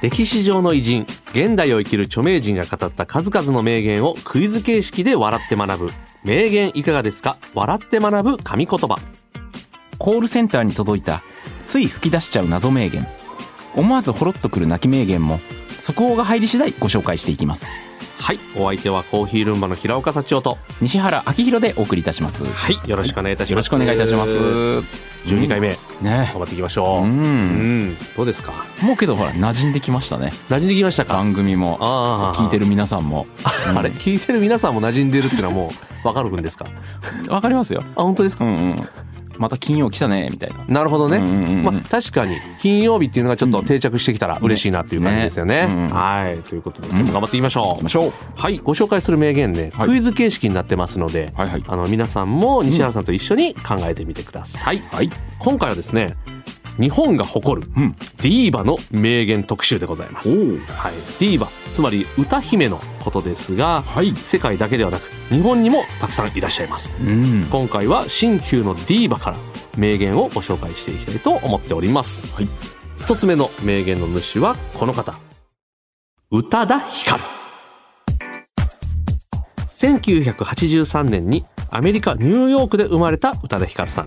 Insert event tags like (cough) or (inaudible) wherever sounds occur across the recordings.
歴史上の偉人現代を生きる著名人が語った数々の名言をクイズ形式で笑って学ぶ。名言いかがですか？笑って学ぶ神言葉。コールセンターに届いたつい吹き出しちゃう謎名言。思わずほろっとくる泣き名言も速報が入り次第ご紹介していきます。はい。お相手はコーヒールンバの平岡幸男と西原明宏でお送りいたします。はい。よろしくお願いいたします、よろしくお願いいたします。12回目、ね。頑張っていきましょう。ううん。んどうですか？もうけどほら馴染んできましたね。馴染んできましたか？番組も。ああ聞いてる皆さんも。(laughs) あれ聞いてる皆さんも馴染んでるっていうのはもう分かるんですか？(laughs) わかりますよ。あ本当ですか？うんうんまた金曜来たねみたいな。なるほどね、うんうんうんまあ、確かに金曜日っていうのがちょっと定着してきたら嬉しいなっていう感じですよね。はい。ということで今日も頑張っていきましょう。ましょう。はい。ご紹介する名言ね、はい。クイズ形式になってますので、はいはい。あの皆さんも西原さんと一緒に考えてみてください。はい。今回はですね日本が誇るうん。ディーバの名言特集でございます。おはい、ディーバつまり歌姫のことですが、はい。世界だけではなく日本にもたくさんいらっしゃいます。うん。今回は新旧のディーバから名言をご紹介していきたいと思っております、はい。一つ目の名言の主はこの方。宇多田ヒカル。1983年にアメリカ・ニューヨークで生まれた宇多田ヒカルさん。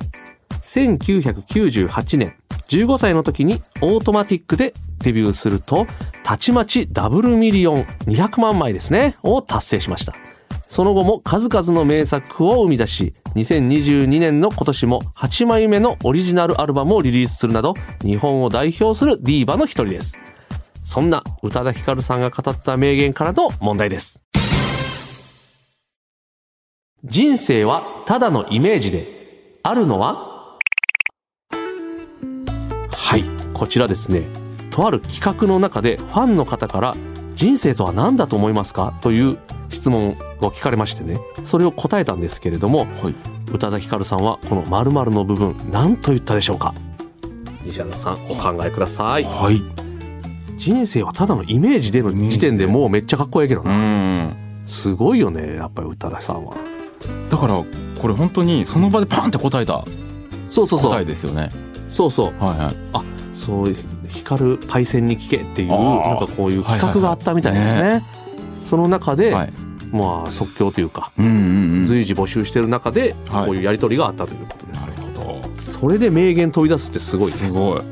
1998年15歳の時にオートマティックでデビューするとたちまちダブルミリオン200万枚ですねを達成しました。その後も数々の名作を生み出し2022年の今年も8枚目のオリジナルアルバムをリリースするなど日本を代表するディーバの一人です。そんな宇多田ヒカルさんが語った名言からの問題です。人生はただのイメージであるのはこちらですね。とある企画の中でファンの方から人生とは何だと思いますか？という質問を聞かれましてね。それを答えたんですけれどもはい。宇多田ヒカルさんはこの〇〇の部分何と言ったでしょうか？西原さんお考えください。はい。人生はただのイメージでの時点でもうめっちゃかっこいいけどうなん。すごいよねやっぱり宇多田さんは。だからこれ本当にその場でパンって答えたそうそうそう。答えですよね。そうそう。はいはいそういう光るパイセンに聞けっていうなんかこういう企画があったみたいですね,、はいはいその中で、はい。まあ即興というかうんうんうん。随時募集してる中ではい。こういうやり取りがあったということです、なるほど。それで名言飛び出すってすごいね。すごい。は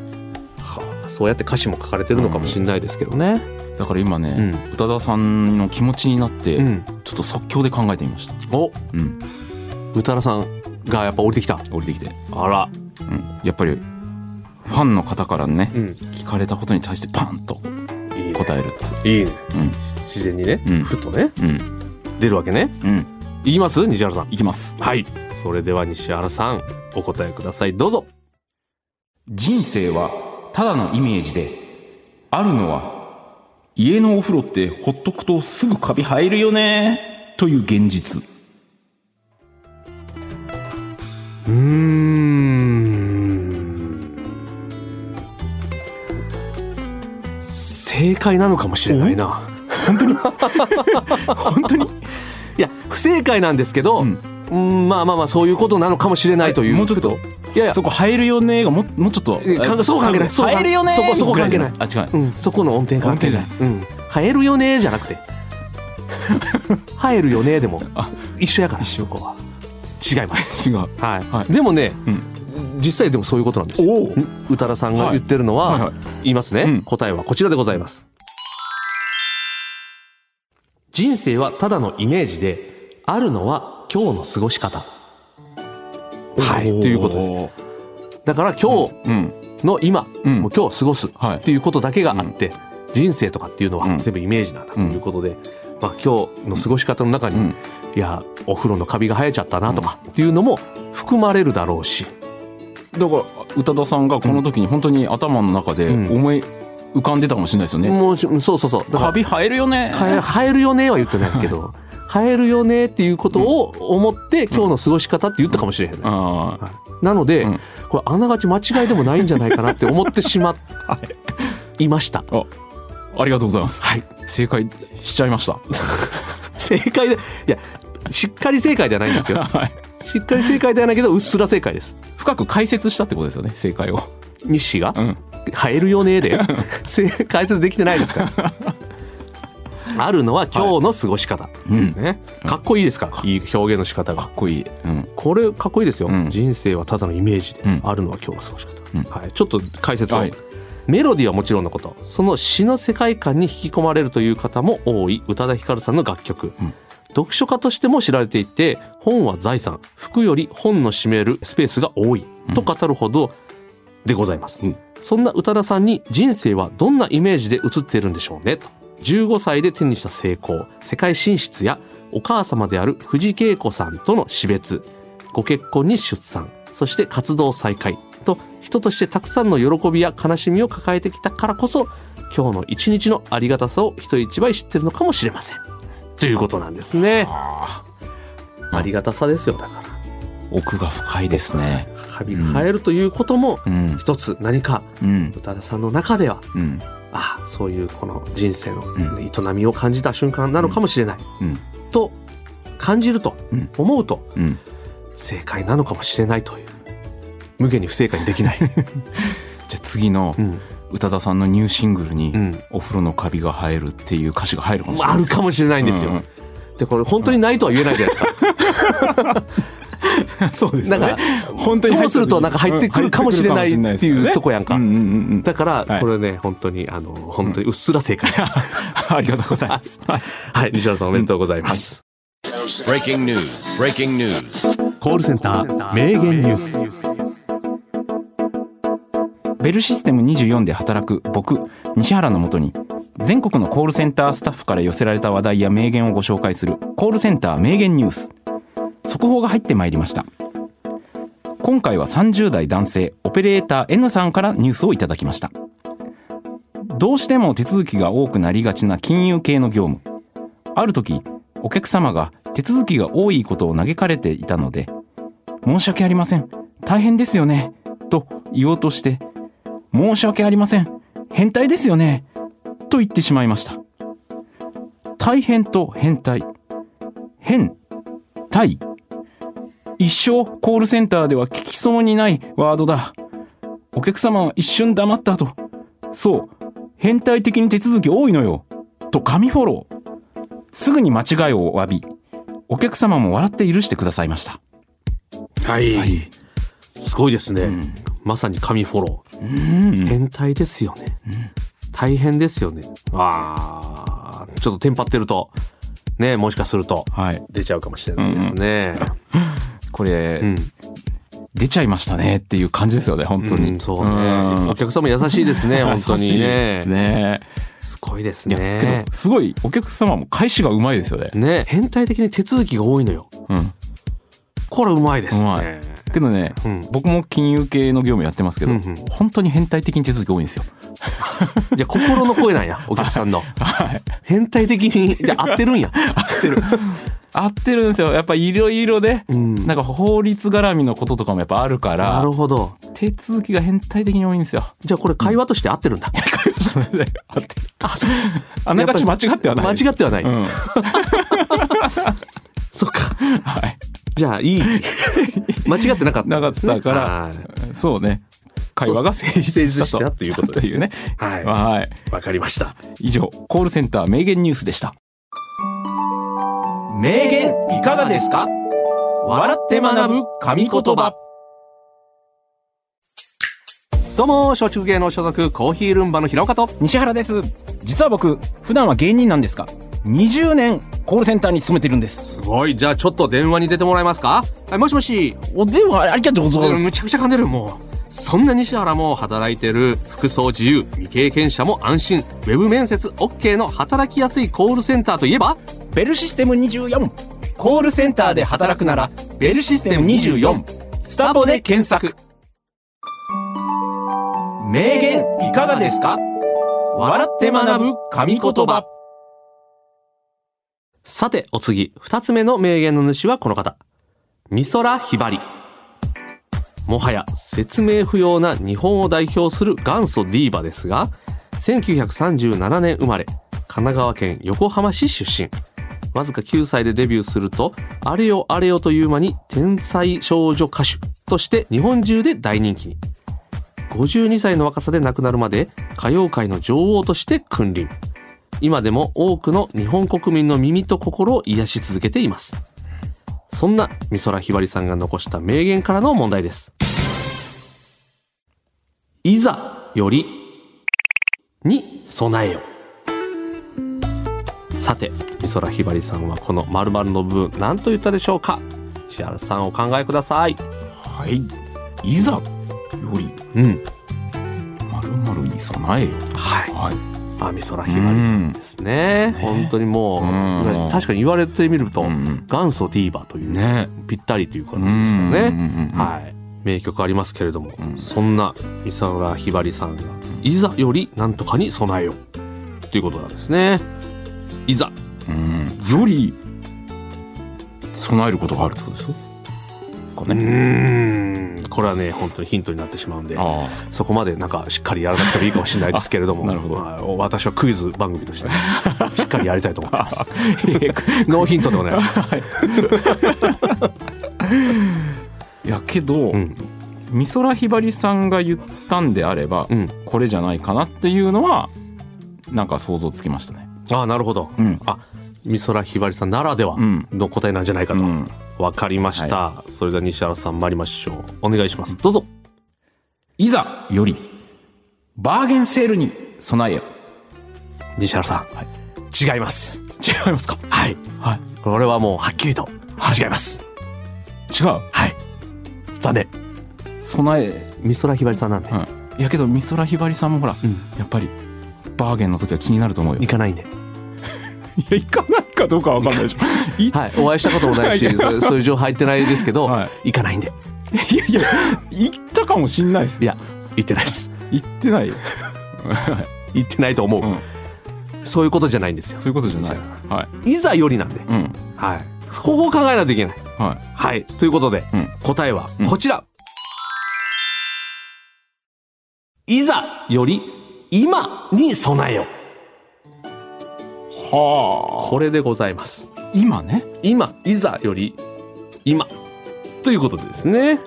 あそうやって歌詞も書かれてるのかもしれないですけどね。だから今ね、うん。宇多田さんの気持ちになって、うん。ちょっと即興で考えてみました。お。うん。宇多田さんがやっぱ降りてきた。降りてきて、あら。うん、やっぱりファンの方からねうん。聞かれたことに対してパンといいね。答えるって。いいね。うん。自然にね、うん。ふとねうん。出るわけね。うん。いきます？西原さん。いきます。はい。それでは西原さんお答えください。どうぞ。人生はただのイメージであるのは家のお風呂ってほっとくとすぐカビ生えるよねという現実。うーん正解なのかもしれないな。(laughs) 本当に？いや不正解なんですけど、ううんん、まあまあまあそういうことなのかもしれないという。もうちょっと？いやいや。そこ生えるよねがももうちょっと？そう関係ない。そう生えるよねそこそこ関係ない。あ違う。うん、そこの音程関係ない。音うん。生えるよねじゃなくて。(laughs) 生えるよねでも。あ。一緒やから一緒。そこは。違います。(laughs) 違う。はい、はい。でもね、うん実際でもそういうことなんですよ。宇多田さんが言ってるのは、はいはい。言いますね、うん。答えはこちらでございます。人生はただのイメージであるのは今日の過ごし方。はい。ということです。だから今日うん。の今、うん。もう今日過ごす。はい。っていうことだけがあって、人生とかっていうのうん。は全部イメージなんだということで、まあ、今日の過ごし方の中に、うん。いやお風呂のカビが生えちゃったなとかっていうのも含まれるだろうし、だから宇多田さんがこの時に本当に頭の中でうん思い浮かんでたかもしれないですよね。もうしそうそうそうカビ生えるよね。生えるよねは言ってないけど生えるよねっていうことを思って今日の過ごし方って言ったかもしれへんね、ああ。なので、うんこれあながち間違いでもないんじゃないかなって思ってしまいました。あ、ありがとうございます。はい。正解しちゃいました。(laughs) 正解で、いや、しっかり正解ではないんですよ。(laughs) はい。しっかり正解ではないけど、うっすら正解です。深く解説したってことですよね、正解を。日誌が、うん。生えるよねで、正解説できてないですから。あるのは今日の過ごし方。うん。ね。かっこいいですか？いい表現の仕方がかっ。こいい。うん。これかっこいいですよ、うん人生はただのイメージで、うんあるのは今日の過ごし方、うんはい、ちょっと解説を、はいメロディーはもちろんのことその詩の世界観に引き込まれるという方も多い宇多田ヒカルさんの楽曲、うん読書家としても知られていて本は財産服より本の占めるスペースが多いと語るほどでございます、うん。そんな宇多田さんに人生はどんなイメージで映っているんでしょうね？と。15歳で手にした成功世界進出やお母様である藤恵子さんとの死別。ご結婚に出産。そして活動再開と人としてたくさんの喜びや悲しみを抱えてきたからこそ今日の一日のありがたさを人一倍知ってるのかもしれませんということなんですねあありがたさですよだから奥が深いですね。カビが生えるということもうん。一つ何かうん。宇多田さんの中ではうん。ああそういうこの人生のん営みを感じた瞬間なのかもしれない、うん。と感じるとうん思うとうん。正解なのかもしれないという無限に不正解にできない、(laughs) じゃあ次のうん宇多田さんのニューシングルにうん。お風呂のカビが生えるっていう歌詞が入るかもしれあないるかもしれないんですよ、うん。うんでこれ本当にないとは言えないじゃないですか。(laughs) そうですなんか本当にともするとなんか入ってくるかもしれないっていうとこやんか。うんうんうんうん。だからはい。これね本当にあの本当にうっすら正解です、(laughs) ありがとうございます。(laughs) はい。はい西原さんおめでとうございます、Breaking news. Breaking news. コールセンター名言ニュースベルシステム24で働く僕、西原のもとに、全国のコールセンタースタッフから寄せられた話題や名言をご紹介する、コールセンター名言ニュース。速報が入ってまいりました。今回は30代男性、オペレーター N さんからニュースをいただきました。どうしても手続きが多くなりがちな金融系の業務。ある時、お客様が手続きが多いことを嘆かれていたので、申し訳ありません。大変ですよね。と言おうとして、申し訳ありません。変態ですよね。と言ってしまいました。大変と変態。変、態。一生コールセンターでは聞きそうにないワードだ。お客様は一瞬黙った後、そう、変態的に手続き多いのよ。と神フォロー。すぐに間違いを詫び、お客様も笑って許してくださいました。はい、すごいですね、んまさに神フォロうんー変態ですよね、大変ですよね。あーちょっとテンパってると。ねもしかすると。はい。出ちゃうかもしれないですね、(laughs) これ、うん。出ちゃいましたねっていう感じですよね、本当に。うんそうね。ん。お客様優しいですね (laughs) 本当にね。ね。すごいですね。すごい、お客様も返しがうまいですよね。ね変態的に手続きが多いのよ。うん。これうまいですねけどね、うん僕も金融系の業務やってますけど、うんうん本当に変態的に手続き多いんですよ。(laughs) じゃあ心の声なんや (laughs) お客さんのはい。変態的に？じゃあ合ってるんや合ってる。合ってるんですよ。やっぱいろいろで、うんなんか法律絡みのこととかもやっぱあるかならる、ほど手続きが変態的に多いんですよ。じゃあこれ会話として合ってるんだ、合ってる。あ、そう。あながち間違ってはない。間違ってはない、うん。(laughs) そっかはい。じゃあいい (laughs) 間違ってなかったなかったからはいそうね。会話が成立ししたたということでというね。はいはい。わかりました以上、コールセンター名言ニュースでした。名言いかがですか？笑って学ぶ神言葉。どうも松竹芸能所属コーヒールンバの平岡と西原です。実は僕、普段は芸人なんですが、20年コールセンターに勤めてるんです。すごいじゃあちょっと電話に出てもらえますか？はいもしもしお電話ありがとうございます。むちゃくちゃ噛んでるもうそんな西原も働いてる服装自由未経験者も安心ウェブ面接 OK の働きやすいコールセンターといえば？ベルシステム24。コールセンターで働くなら、ベルシステム24。スタボで検索。名言いかがですか？笑って学ぶ神言葉さて、お次、二つ目の名言の主はこの方。美空ひばり。もはや説明不要な日本を代表する元祖ディーバですが、1937年生まれ、神奈川県横浜市出身。わずか9歳でデビューすると、あれよあれよという間に天才少女歌手として日本中で大人気に。52歳の若さで亡くなるまで歌謡界の女王として君臨。今でも多くの日本国民の耳と心を癒し続けています。そんな美空ひばりさんが残した名言からの問題です。いざよりに備えよ。さて、美空ひばりさんはこの〇〇の部分何と言ったでしょうか？石原さんお考えください。はいいざよりうん。まるまるに備えよはい。はいあ、美空ひばりさんですね。本当にもうんう、確かに言われてみると、うん元祖ディーバという、ねぴったりというかうなんですかね。んうんうんうんはい。名曲ありますけれども、うんそんな美空ひばりさんが、いざよりなんとかに備えよう。ということなんですね。いざ。うんより備えることがあるってことですよねーん。これはね、本当にヒントになってしまうんで、あそこまでなんかしっかりやらなくてもいいかもしれないですけれども、あなるほどはい私はクイズ番組としてね、(laughs) しっかりやりたいと思ってます。ノーヒントでお願いします。(laughs) いやけど、うん。美空ひばりさんが言ったんであれば、うん。これじゃないかなっていうのはなんか想像つきましたねああ、なるほど。うんあ、美空ひばりさんならではうんの答えなんじゃないかと。うんわかりました。それでは西原さん参りましょう。お願いします。どうぞ。いざよりバーゲンセールに備えよ西原さん。違います。違いますか？はい。はいこれはもうはっきりと違います。違う？はい。残念。備え美空ひばりさんなんで。うんいやけど美空ひばりさんもほら、うんやっぱりバーゲンの時は気になると思うよ行かないんで。(laughs) いや行かないかどうかわかんないでしょ (laughs) いはい。お会いしたこともないし、そういう情報入ってないですけど、はい行かないんで。いやいや行ったかもしんないですいや、行ってないです。行ってない？よ (laughs) 行ってないと思う。うんそういうことじゃないんですよ。そういうことじゃないはいいざよりなんで。うんはい。そこを考えないといけない。はいはい。ということで、うん答えはうんこちら。いざより今に備えよ。はこれでございます。あ今ね今、いざより今。ということでですね。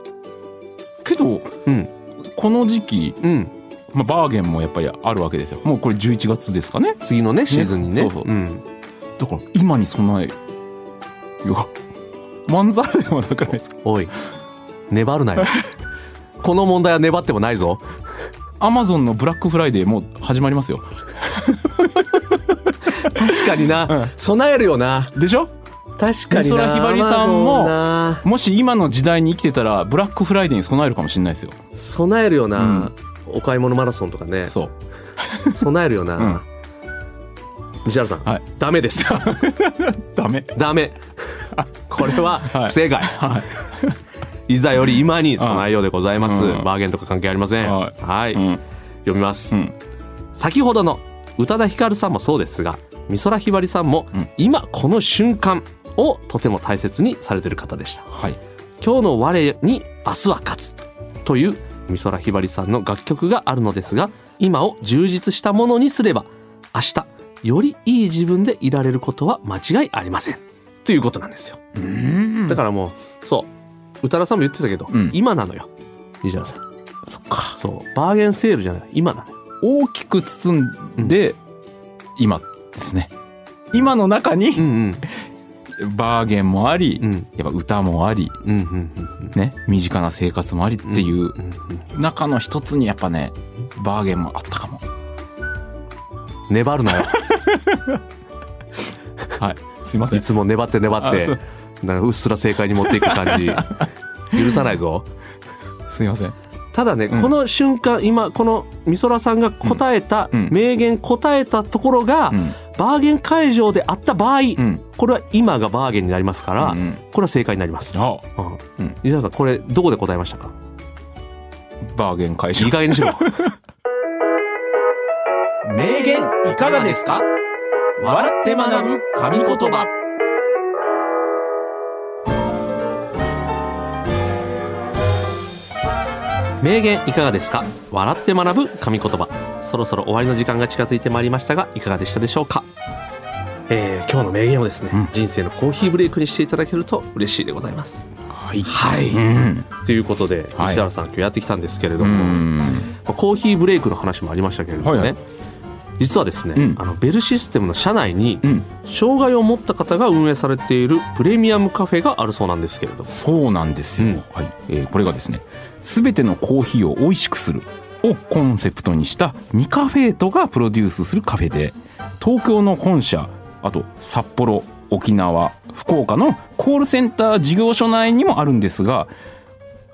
けどうん。この時期、うん。まあ、バーゲンもやっぱりあるわけですよもうこれ11月ですかね次のね、シーズンにね。そうそううん。だから今に備えよ漫才でもなくないですか？おい、粘るなよ。(laughs) この問題は粘ってもないぞ。アマゾンのブラックフライデーもう始まりますよ確かにな。うん備えるよな。でしょ？確かに美空ひばりさんも Amazon なもし今の時代に生きてたらブラックフライデーに備えるかもしれないですよ備えるよな。うんお買い物マラソンとかね。そう備えるよな。うん西原さん、はいダメです。(laughs) ダメダメ。これは (laughs) はい不正解。はいいざより今に備えようでございます。うんバーゲンとか関係ありません。は。はいうん読みます。うん先ほどの宇多田ヒカルさんもそうですが、美空ひばりさんもうん。今この瞬間をとても大切にされている方でした。はい。今日の我に明日は勝つという美空ひばりさんの楽曲があるのですが今を充実したものにすれば明日よりいい自分でいられることは間違いありません。ということなんですよ。うん。だからもうそう。宇多田さんも言ってたけど、うん。今なのよ。西原さん。そっか。そう。バーゲンセールじゃない。今なのよ。大きく包んで、今ですね。今の中にうんバーゲンもあり、うん。うんやっぱ歌もありうんうんうん。ね身近な生活もありっていううんうん。中の一つにやっぱねバーゲンもあったかも。粘るなよ。(laughs) はい。すいません。いつも粘って粘ってなんかうっすら正解に持っていく感じ。(laughs) 許さないぞ。すいませんただね、うん。この瞬間今この美空さんが答えた、うん。名言答えたところが、うん。バーゲン会場であった場合、うん。これは今がバーゲンになりますから、これは正解になります。あうん。うん。西田さんこれどこで答えましたか？バーゲン会場。意外にしろ。(laughs) 名言いかがですか？笑って学ぶ神言葉名言いかがですか？笑って学ぶ神言葉。そろそろ終わりの時間が近づいてまいりましたがいかがでしたでしょうか、えー、今日の名言をですね、うん。人生のコーヒーブレイクにしていただけると嬉しいでございます。はい。はい、うん。ということではい。石原さん、今日やってきたんですけれどうも、ん。まあコーヒーブレイクの話もありましたけれどもね、はいはい実はですね、うん。あのベルシステムの社内にうん。障害を持った方が運営されているプレミアムカフェがあるそうなんですけれども。そうなんですよ、うん。はい。えーこれがですね全てのコーヒーを美味しくするをコンセプトにしたミカフェートがプロデュースするカフェで東京の本社あと札幌沖縄福岡のコールセンター事業所内にもあるんですが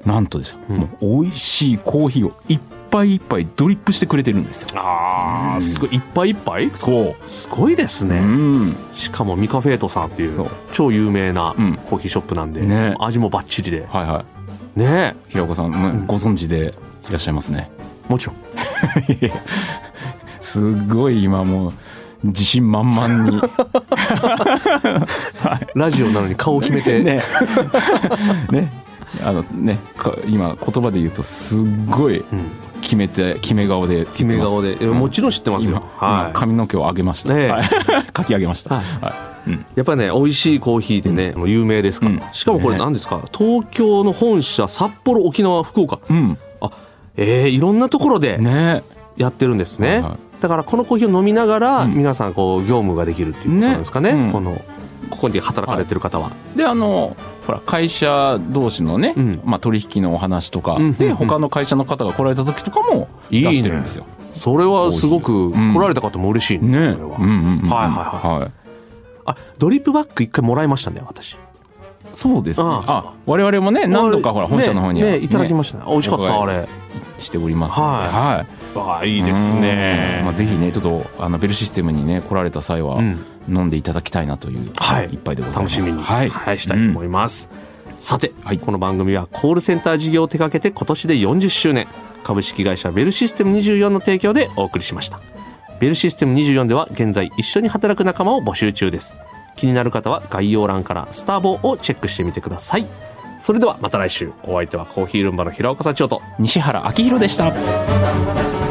なんとですよ、うん。もう美味しいコーヒーを一杯一杯ドリップしてくれてるんですよ。あーすごい。いっぱいいっぱい？そう。すごいですね、うん。しかもミカフェートさんっていそう。う超有名なうん。コーヒーショップなんで、ね。味もバッチリで。はいはね。い平岡さん、ねんご存知でいらっしゃいますね。えもちろん。(laughs) すごい今もう自信満々に。(laughs) ラジオなのに顔を決めて、(laughs) ね。ね。あのね。か今言葉で言うとすっごいうん、決めて決め顔で決め顔で、もちろん知ってますよ。髪の毛を上げました、ねえ。はい。(laughs) 書き上げました、はい。はい。うん。やっぱりね美味しいコーヒーでね、もう有名ですから、うん。しかもこれね。何ですか、東京の本社札幌沖縄福岡。うん。あえー、いろんなところでね。やってるんですね、はいはい。だからこのコーヒーを飲みながら、うん。皆さんこう業務ができるっていうことなんですかね。このここに働かれてる方は、であのほら会社同士のね、うん。まあ、取引のお話とか、うん。でうん他の会社の方が来られた時とかも出いいね。してるんですよ。それはすごくん来られた方も嬉しいね、ねうん。はいはいはい。あドリップバッグ一回もらいましたね私そうですね。ああ我々もね何度かほら本社の方にはねねいただきましたね。美味しかったあれ。しておりますはい。はい。あいいですね。うん。まあ、ぜひねちょっとあのベルシステムにね来られた際はうん。飲んでいただきたいなというはい。一杯でございます。楽しみに、はい、はい、したいと思いいます、さて、はい。この番組はコールセンター事業を手掛けて今年で40周年。株式会社ベルシステム24の提供でお送りしました。ベルシステム24では現在一緒に働く仲間を募集中です気になる方は概要欄からスターボをチェックしてみてくださいそれではまた来週お相手はコーヒールンバの平岡社長と西原明宏でした。